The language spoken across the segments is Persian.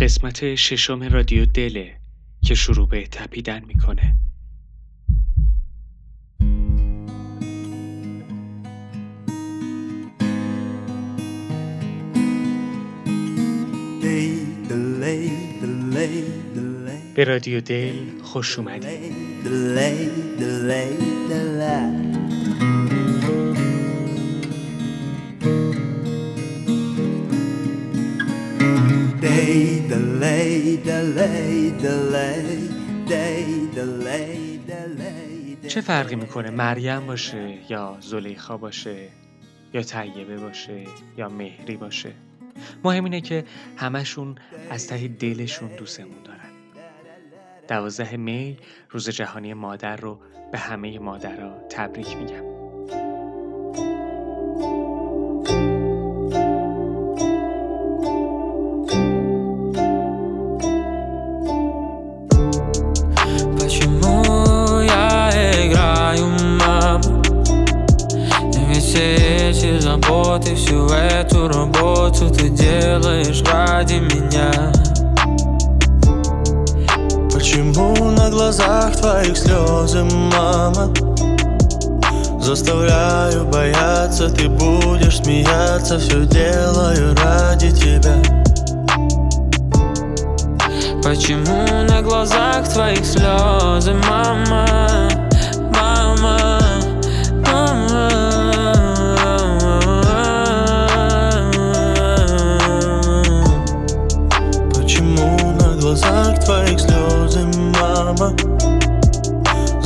قسمت ششم رادیو دله که شروع به تپیدن می‌کنه. به رادیو دل خوش اومدید. چه فرقی می‌کنه مریم باشه یا زلیخا باشه یا طیبه باشه یا مهری باشه؟ مهم اینه که همشون از ته دلشون دوستمون دارن. دوازده می روز جهانی مادر رو به همه مادرها تبریک میگم.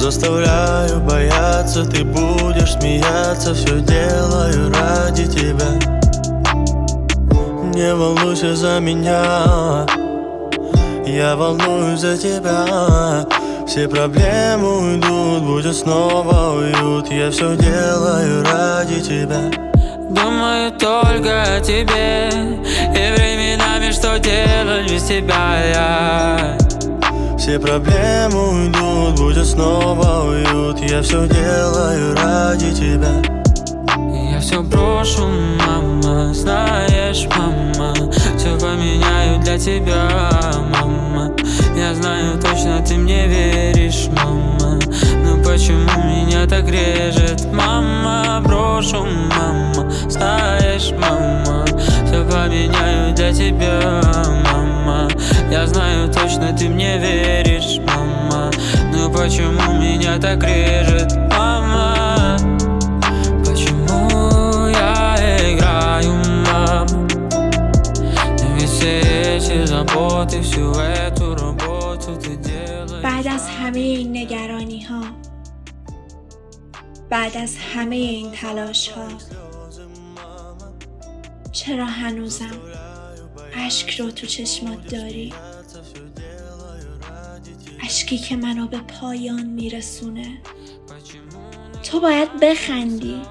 Заставляю бояться, ты будешь смеяться Все делаю ради тебя. Не волнуйся за меня Я волнуюсь за тебя. Все проблемы уйдут, будет снова уют Я все делаю ради тебя. Думаю только о тебе И временами что делать без тебя я Все проблемы уйдут, будет снова уют. Я все делаю ради тебя. Я все брошу, мама, знаешь, мама. Все поменяю для тебя, мама. Я знаю точно, ты мне веришь, мама. Но почему меня так режет, мама Брошу, мама, знаешь, мама Все поменяю для тебя, мама Я знаю точно, ты мне веришь, мама Но почему меня так режет, мама Почему я играю, мама Ведь все эти заботы, всю эту работу ты делаешь بعد از همه این نگرانی ها بعد از همه این تلاش ها چرا هنوزم اشک رو تو چشمات داری اشکی که منو به پایان میرسونه تو باید بخندی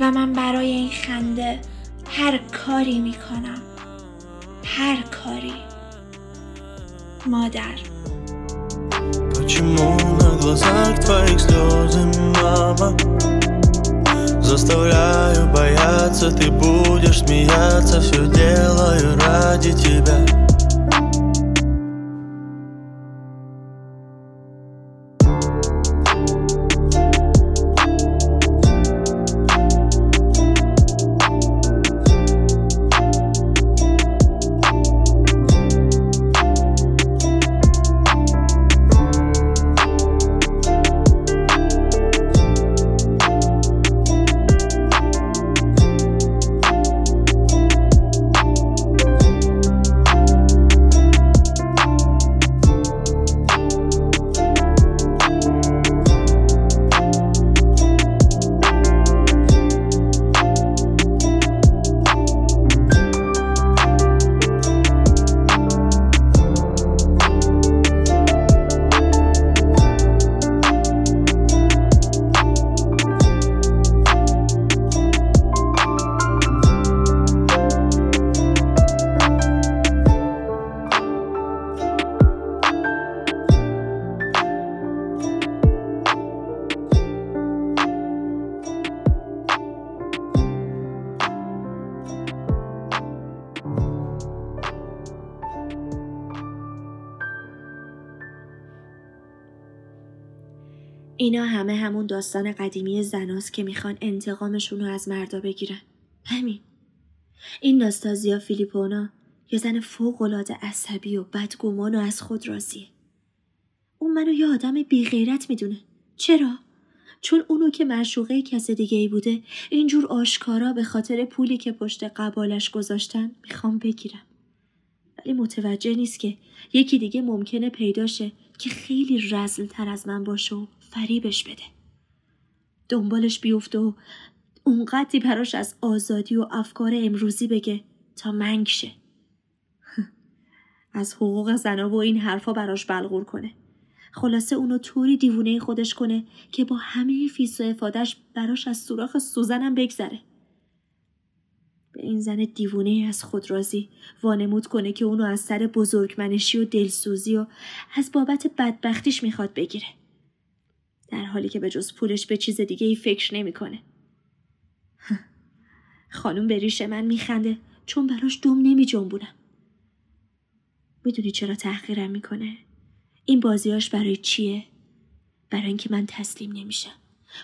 و من برای این خنده هر کاری میکنم هر کاری مادر Почему на глазах твоих слезы, мама? Заставляю бояться, ты будешь смеяться Все делаю ради тебя اینا همه همون داستان قدیمی زناست که می‌خوان انتقامشون رو از مردا بگیرن. همین. این ناستازیا فیلیپونا یه زن فوقالعاده عصبی و بدگمان و از خود راضیه. اون منو یه آدم بیغیرت می‌دونه. چرا؟ چون اونو که معشوقه کس دیگه ای بوده اینجور آشکارا به خاطر پولی که پشت قبالش گذاشتن می‌خوام بگیرم. ولی متوجه نیست که یکی دیگه ممکنه پیداشه که خیلی رزل تر از من باشه و فریبش بده. دنبالش بیفته و اونقدری براش از آزادی و افکار امروزی بگه تا منگ شه. از حقوق زنا و این حرفا براش بلغور کنه. خلاصه اونو طوری دیوونه خودش کنه که با همه فیس و افادش براش از سوراخ سوزنم بگذره. به این زن دیوونه از خود رازی وانمود کنه که اونو از سر بزرگمنشی و دلسوزی و از بابت بدبختیش می‌خواد بگیره. در حالی که به جز پولش به چیز دیگه ای فکر نمی‌کنه. خانم به ریش من میخنده چون براش دوم نمی جنبونم. می‌دونی چرا تحقیرم می‌کنه؟ این بازیاش برای چیه؟ برای اینکه من تسلیم نمیشم.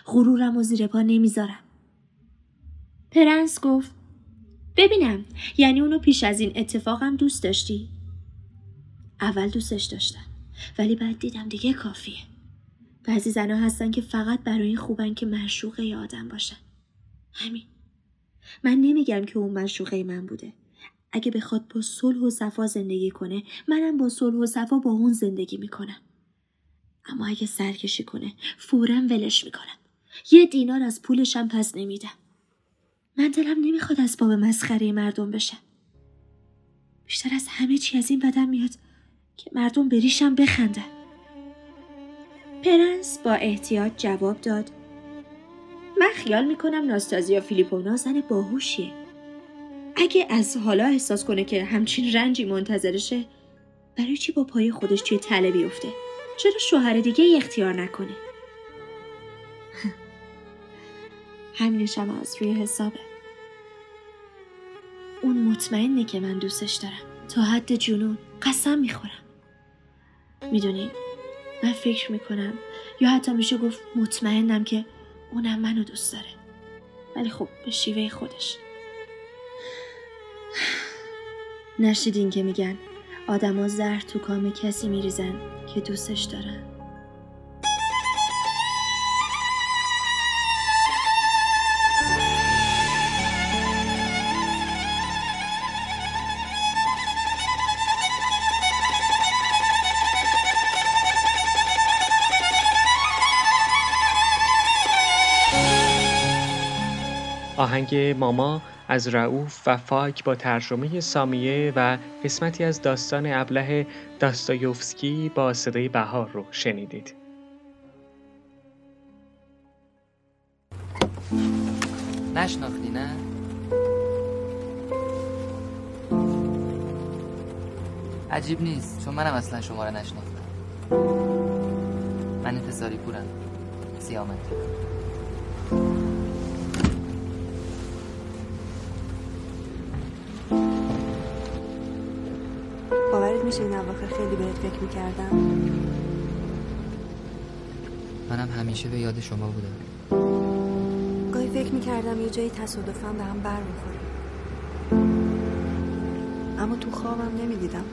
غرورم و زیر پا نمی‌ذارم. پرنس گفت ببینم یعنی اونو پیش از این اتفاقم دوست داشتی؟ اول دوستش داشتم ولی بعد دیدم دیگه کافیه. بعضی زنها هستن که فقط برای خوبن که معشوقه ی آدم باشن. همین. من نمیگم که اون معشوقه من بوده. اگه بخواد با صلح و صفا زندگی کنه منم با صلح و صفا با اون زندگی می‌کنم. اما اگه سرکشی کنه فورا ولش می‌کنم. یه دینار از پولشم پس نمیدم. من دلم نمی‌خواد از باب مسخره مردم بشم. بیشتر از همه چی از این بدم میاد که مردم بریشم بخندن. پرنس با احتیاط جواب داد من خیال می‌کنم ناستازیا فیلیپونا زن باهوشیه. اگه از حالا احساس کنه که همچین رنجی منتظرشه برای چی با پای خودش توی تله بیفته؟ چرا شوهر دیگه اختیار نکنه؟ همینش هم از روی حسابه. اون مطمئنه که من دوستش دارم. تا حد جنون قسم می‌خورم. می‌دونین من فکر می‌کنم یا حتی میشه گفت مطمئنم که اونم منو دوست داره. ولی خب به شیوه خودش. نشیدین که میگن آدما زهر تو کام کسی میریزن که دوستش دارن. آهنگ ماما از رعوف و فاک با ترجمه سامیه و قسمتی از داستان ابله داستایوفسکی با صدای بهار رو شنیدید. نشناختی نه؟ عجیب نیست چون منم اصلا شما رو نشناختم من انتظاری پورم سیامت میشه این اواخر خیلی بهت فکر می‌کردم. منم همیشه به یاد شما بودم. گاهی فکر می‌کردم یه جایی تصادفا به هم بر می‌خوریم اما تو خوابم نمی‌دیدم.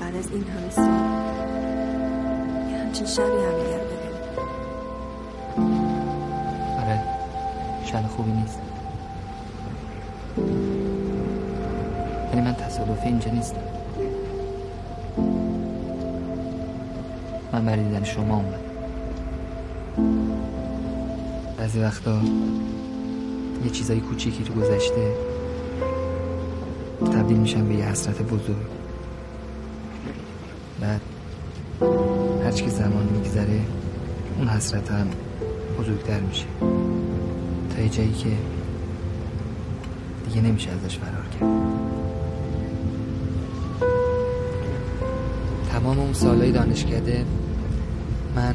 بعد از این همه سال یه همچین شبی هم ببینیم آره شب خوبی نیست. ولی من تصادفی اینجا نیستم. من برای دیدن شما اومد. بعضی وقتا یه چیزای کوچیکی تو گذشته تبدیل میشن به یه حسرت بزرگ. بعد هرچی که زمان میگذره اون حسرت هم بزرگتر میشه. تا یه جایی که دیگه نمیشه ازش فرار کرد. تمام اون سالهای دانشکده من.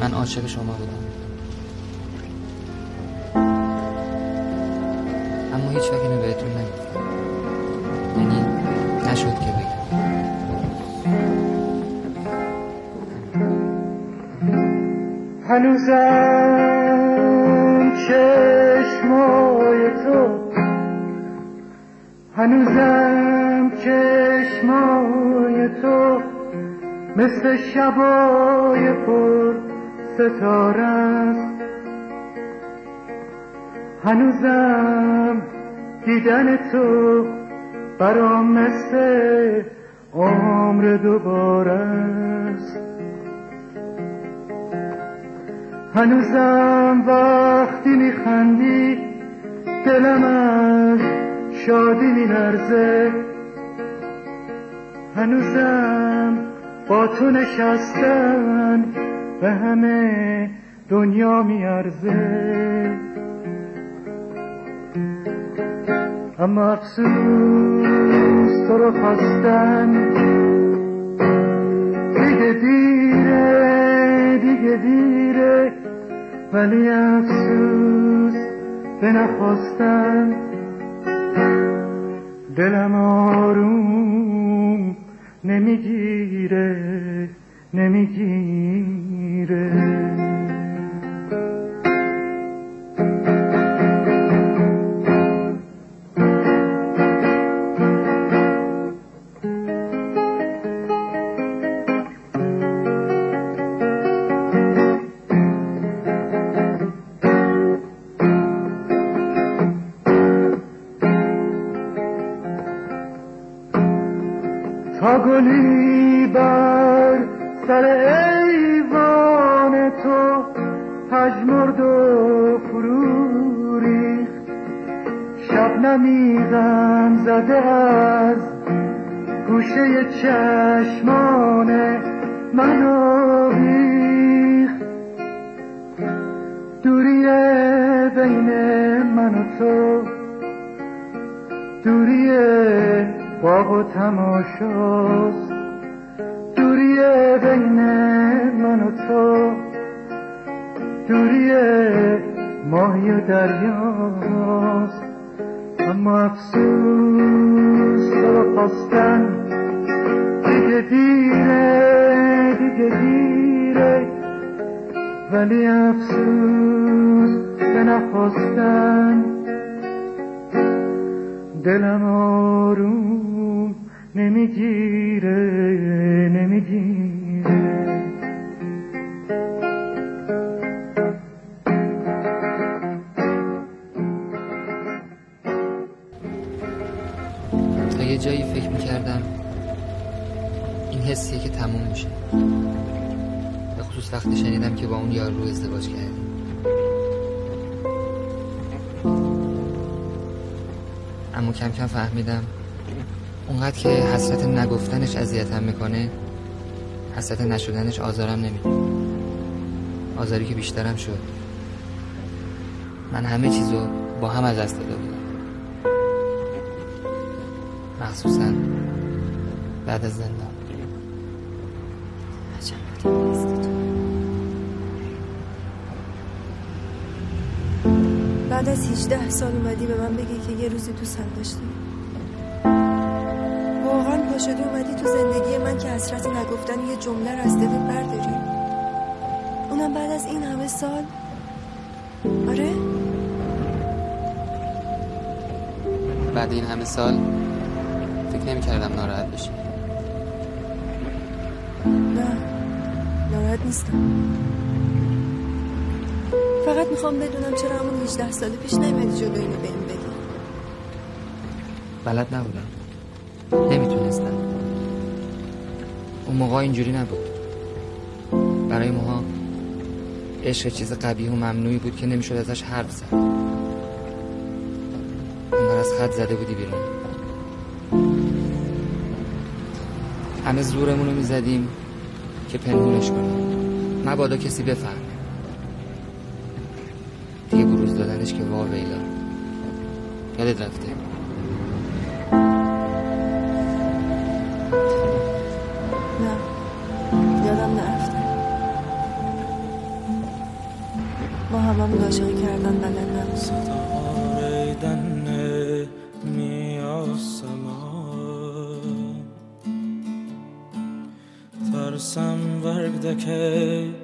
من عاشق شما بودم. اما هیچ وقت اینو بهتون نگفتم یعنی نشد که بگم. هنوزم هنوزم چشمای تو مثل شبای پر ستاره است. هنوزم دیدن تو برام مثل عمر دوباره است. هنوزم وقتی میخندی دلم از شادی میلرزه. هنوزم با تو نشستن به همه دنیا میارزه. اما افسوس تو رو خواستن. دیگه دیره دیگه دیره. ولی افسوس به نخواستن. دلم آروم نمی‌گیره نمی‌گیره. شبنمی غم زده از گوشه چشمان منو دوری بین من و تو دوری باغ و تماشاست. دوری بین من و تو دوری ماهی و دریاست. اما افسوس تو خواستن دیگه دیره دیگه دیره ولی افسوس به نخواستن دلم آروم نمی‌گیره نمی‌گیره. یه جایی فکر می‌کردم این حسیه که تموم میشه. به خصوص وقتی شنیدم که با اون یار رو ازدواج کردی اما کم کم فهمیدم اونقدر که حسرت نگفتنش اذیتم می‌کنه حسرت نشدنش آزارم نمیده. آزاری که بیشترم شد. من همه چیزو با هم از دست داده بودم مخصوصا بعد از زندان. بعد از 18 سال اومدی به من بگی که یه روزی دوستم داشتی. واقعا پاشدی اومدی تو زندگی من که حسرت نگفتن یه جمله رو از دلت برداری. اونم بعد از این همه سال؟ آره؟ بعد این همه سال فکر نمی کردم ناراحت بشی. نه ناراحت نیستم. فقط می‌خوام بدونم چرا همون 18 سال پیش نیومدی جلو اینو بهم بگی بلد نبودم. نمی‌تونستم. اون موقع اینجوری نبود. برای ماها عشق چیز قبیه و ممنوعی بود که نمی‌شد ازش حرف زد. انگار از خط زده بودی بیرون. همه زورمون رو می‌زدیم که پنهونش کنیم. مبادا کسی بفهم دیگه بروز دادنش که وا ویلا. یادت رفته؟ نه. یادم نرفته. ما هممون عاشقی کردن بلد نبود Some work, de kek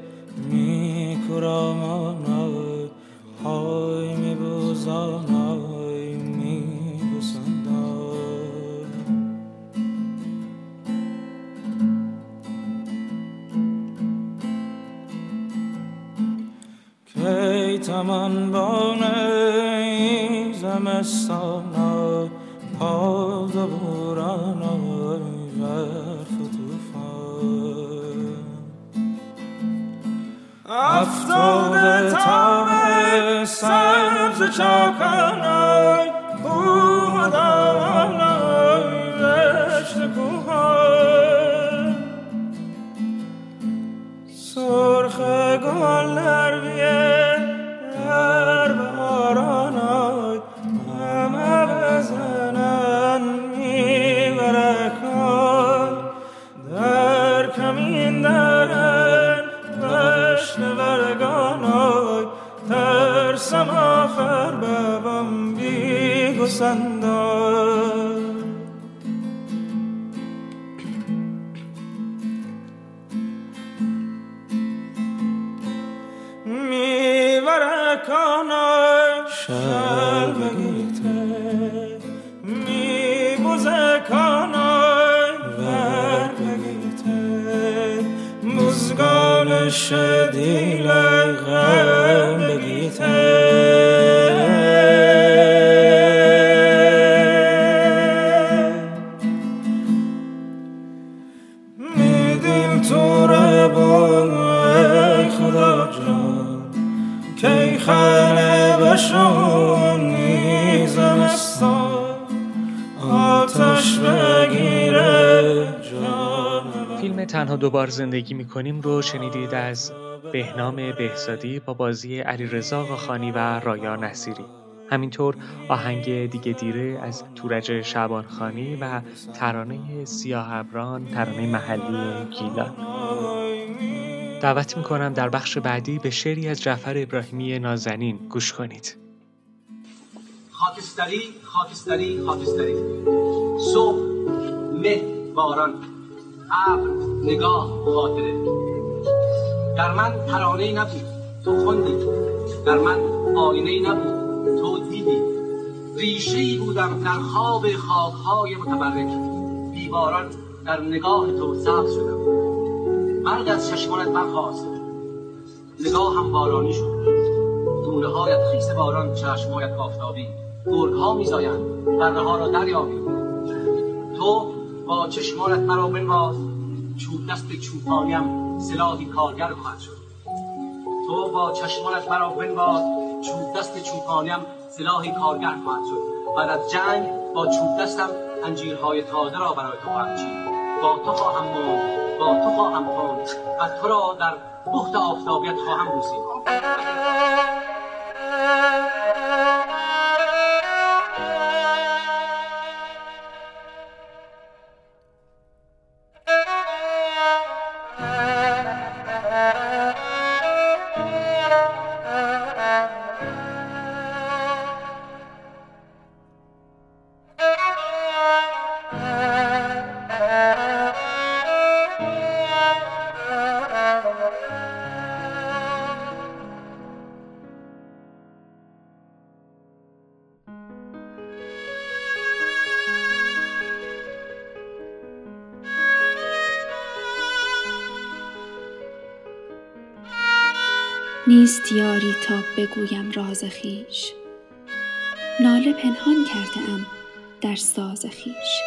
دوبار زندگی می‌کنیم رو شنیدید از بهنام بهزادی با بازی علیرضا خانی و رایا نصیری. همینطور آهنگ دیگه دیره از تورج شعبانخانی و ترانه سیاه ابران ترانه محلی گیلان. دعوت می‌کنم در بخش بعدی به شعری از جعفر ابراهیمی نازنین گوش کنید. خاکستری خاکستری خاکستری. صبح مه باران ابر نگاه خاطره. در من ترانه نبود تو خوندی. در من آینه نبود تو دیدی. ریشه بودم در خواب خاکهای متبرک. بیباران در نگاه تو سبز شدم. برق از چشمانت برخواست نگاه هم بارانی شد. دونه هایت خیس باران چشمهایت آفتابی. گرگ ها میزایند بره ها را دریابی. تو با چشمانت مرا بنواز چوب دست چوپانیم سلاحی کارگر خواهد شد. تو با چشمانت مرا بنواز چوب دست چوپانیم سلاحی کارگر خواهد شد. بعد از جنگ با چوب دستم انجیرهای تازه را برای تو خواهم چید. با تو خواهم با تو خواهم خواند و تو را در بخت آفتابیت خواهم بوسید. نیست یاری تا بگویم راز خیش. ناله پنهان کرده ام در ساز خیش.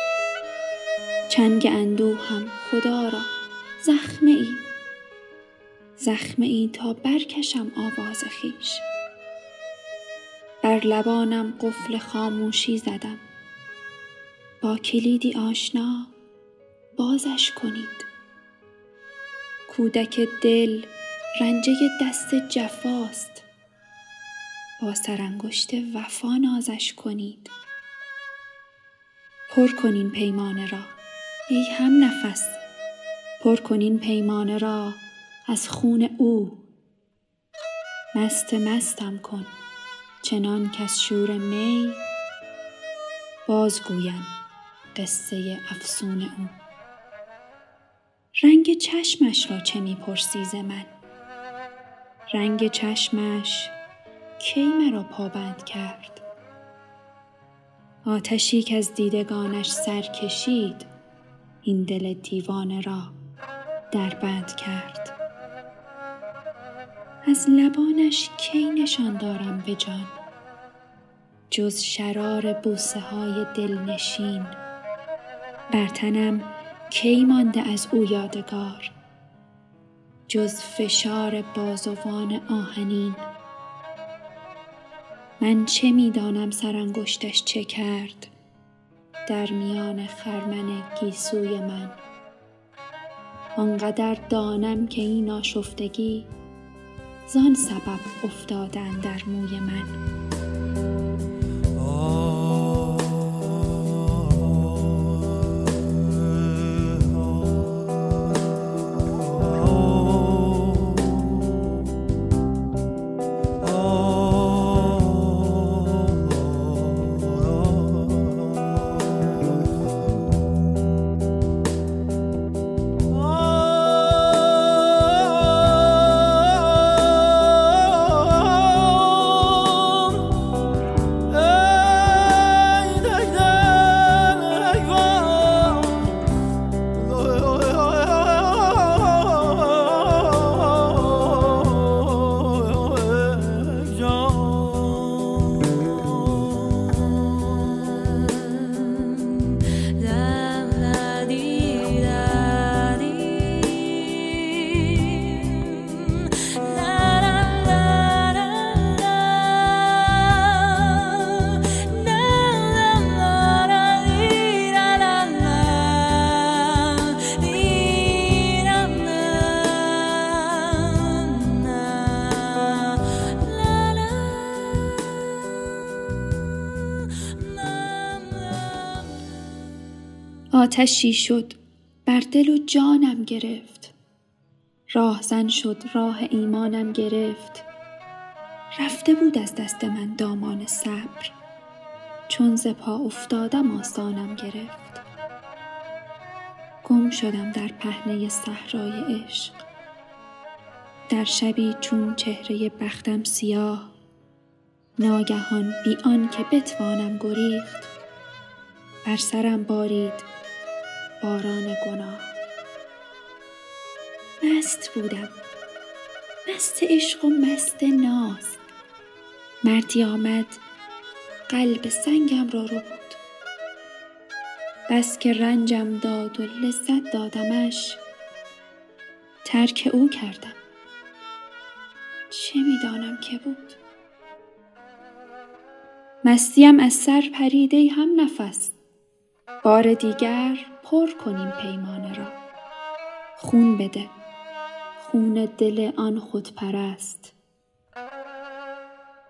چنگ اندوهم خدا را زخمه ای. زخمه ای تا برکشم آواز خیش. بر لبانم قفل خاموشی زدم. با کلیدی آشنا بازش کنید. کودک دل رنجه دست جفاست. با سرانگشت وفا نازش کنید. پر کنین پیمانه را ای هم نفس. پر کنین پیمانه را از خون او. مست مستم کن چنان کز شور می بازگویم قصه افسون او. رنگ چشمش را چه می‌پرسی ز من؟ رنگ چشمش کی مرا پابند کرد؟ آتشی که از دیدگانش سر کشید این دل دیوانه را در بند کرد. از لبانش کی نشان دارم به جان؟ جز شرار بوسه های دلنشین. بر تنم کی مانده از او یادگار؟ جز فشار بازوان آهنین. من چه می‌دانم سرانگشتش چه کرد در میان خرمن گیسوی من؟ آنقدر دانم که این آشفتگی زان سبب افتادن در موی من. آتشی شد بر دل و جانم گرفت. راهزن شد راه ایمانم گرفت. رفته بود از دست من دامان صبر چون ز پا افتادم آسانم گرفت. گم شدم در پهنه صحرای عشق. در شبی چون چهره بختم سیاه ناگهان بی آنکه بتوانم گریخت. بر سرم بارید باران گناه. مست بودم. مست عشق و مست ناز. مردی آمد. قلب سنگم را رو بود بس که رنجم داد و لذت دادمش ترک او کردم. چه می‌دانم که بود؟ مستیم از سر پریده هم نفس. بار دیگر پر کنیم پیمانه را. خون بده. خون دل آن خودپرست.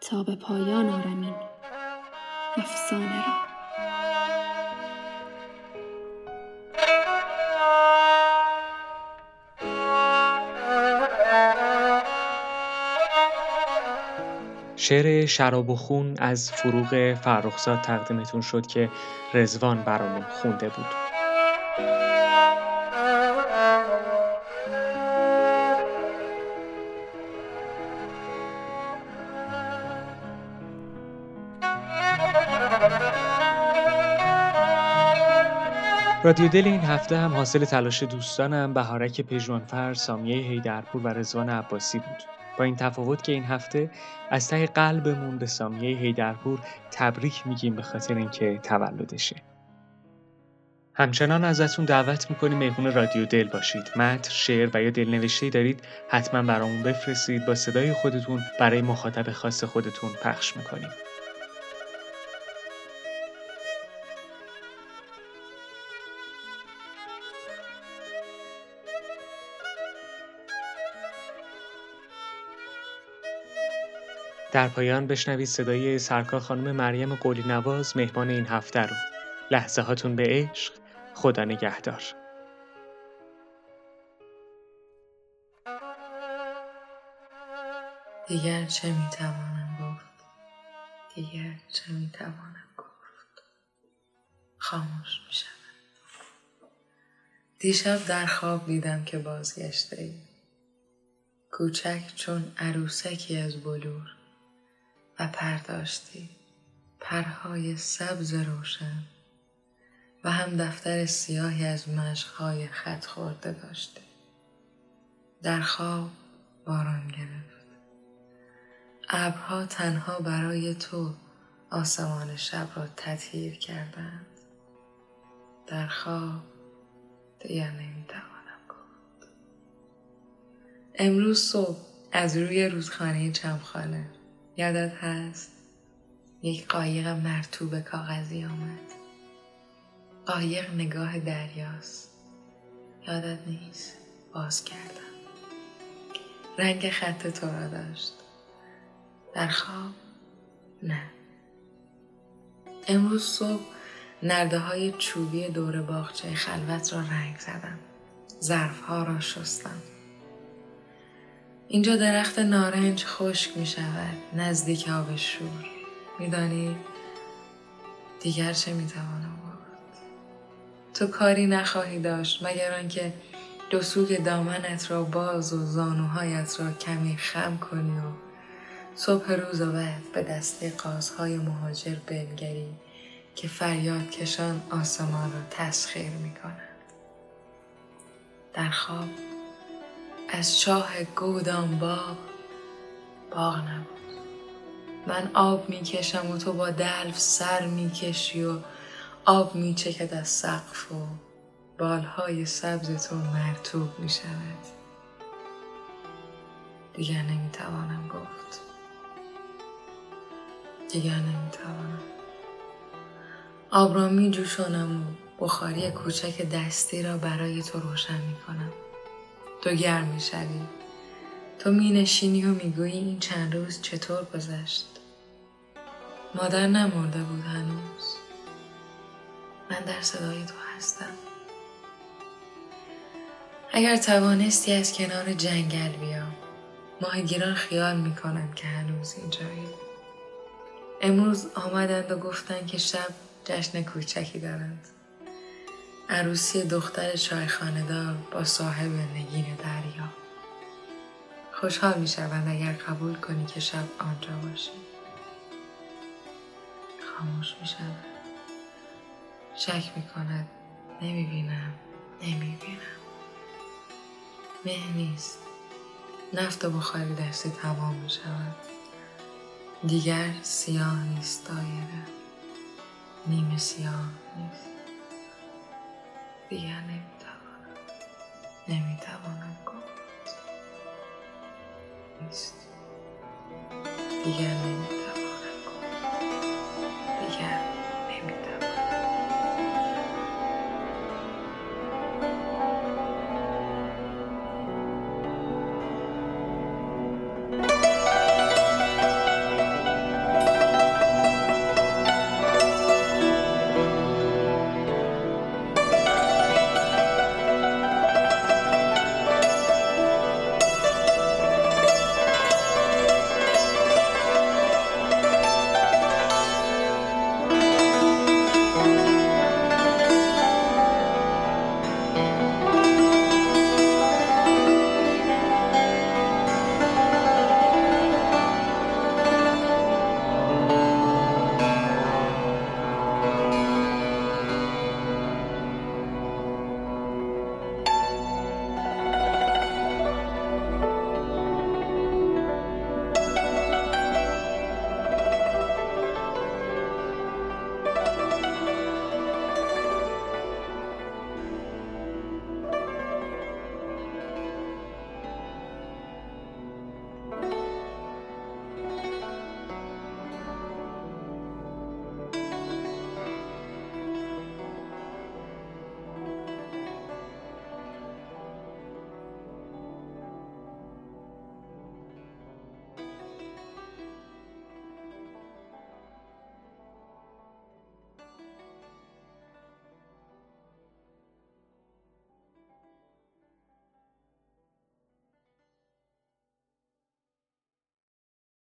تا به پایان آرم این افسانه را. شعر شراب و خون از فروغ فرخزاد تقدیمتون شد که رزوان برامون خونده بود. رادیو دل این هفته هم حاصل تلاش دوستانم بهارک پژوانفر، سامیه هیدرپور و رزوان عباسی بود. با این تفاوت که این هفته از ته قلبمون به سامیه هیدرپور تبریک میگیم به خاطر اینکه تولدشه. همچنان ازتون دعوت می‌کنیم مهمون رادیو دل باشید. متن، شعر و یا دلنوشته دارید حتما برامون بفرستید با صدای خودتون برای مخاطب خاص خودتون پخش می‌کنیم. در پایان بشنوید صدای سرکار خانم مریم قولی نواز مهمان این هفته رو. لحظه هاتون به عشق. خدا نگهدار. دیگر چه می‌توانم گفت؟ دیگر چه می‌توانم گفت؟ خاموش میشم دیشب در خواب دیدم که بازگشته ای کوچک چون عروسکی از بلور. و پرداشتی. پرهای سبز روشن و هم دفتر سیاهی از مشقهای خط خورده داشته در خواب باران گرفت. ابرها تنها برای تو آسمان شب را تطهیر کردند. در خواب دیگر نمی‌توانم گفت. امروز صبح از روی رودخانه چمخانه یادت هست؟ یک قایق مرتوب کاغذی آمد. قایق نگاه دریاست. یادت نیست؟ باز کردم. رنگ خط تو را داشت. در خواب؟ نه. امروز صبح نرده های چوبی دور باغچه خلوت را رنگ زدم. ظرف ها را شستم. اینجا درخت نارنج خشک می شود نزدیک آب شور. میدانی دیگر چه می توانم تو کاری نخواهی داشت مگر آنکه دو سوگ دامنت را باز و زانوهایت را کمی خم کنی و صبح روز بعد به دسته قازهای مهاجر بنگری که فریاد کشان آسمان را تسخیر می کنند. در خواب از چاه گودام باغ باغ نبود. من آب می‌کشم و تو با دلف سر می‌کشی و آب میچکد از سقف و بالهای سبز تو مرتوب می‌شود. دیگر نمی‌توانم گفت. دیگر نمی‌توانم. آب را می جوشانم و بخاری کوچک دستی را برای تو روشن می کنم. تو گرم می شوی. تو می نشینی و می این چند روز چطور گذشت. مادر نمرده بود هنوز. من در صدای تو هستم. اگر توانستی از کنار جنگل بیام ماهگیران خیال می‌کنند که هنوز اینجایی امروز آمدند و گفتند که شب جشن کوچکی دارند عروسی دختر دار با صاحب نگین دریا. خوشحال می شوند اگر قبول کنی که شب آنجا باشی. خاموش می شود شک می کند نمی بینم نمی بینم مه نیست. نفت و بخاری دستی تمام می شود دیگر سیاه نیست دایره. نیمه سیاه نیست. دیگر نمی‌توانم. نمی‌توانم گفت. نیست. دیگر نمی‌توانم.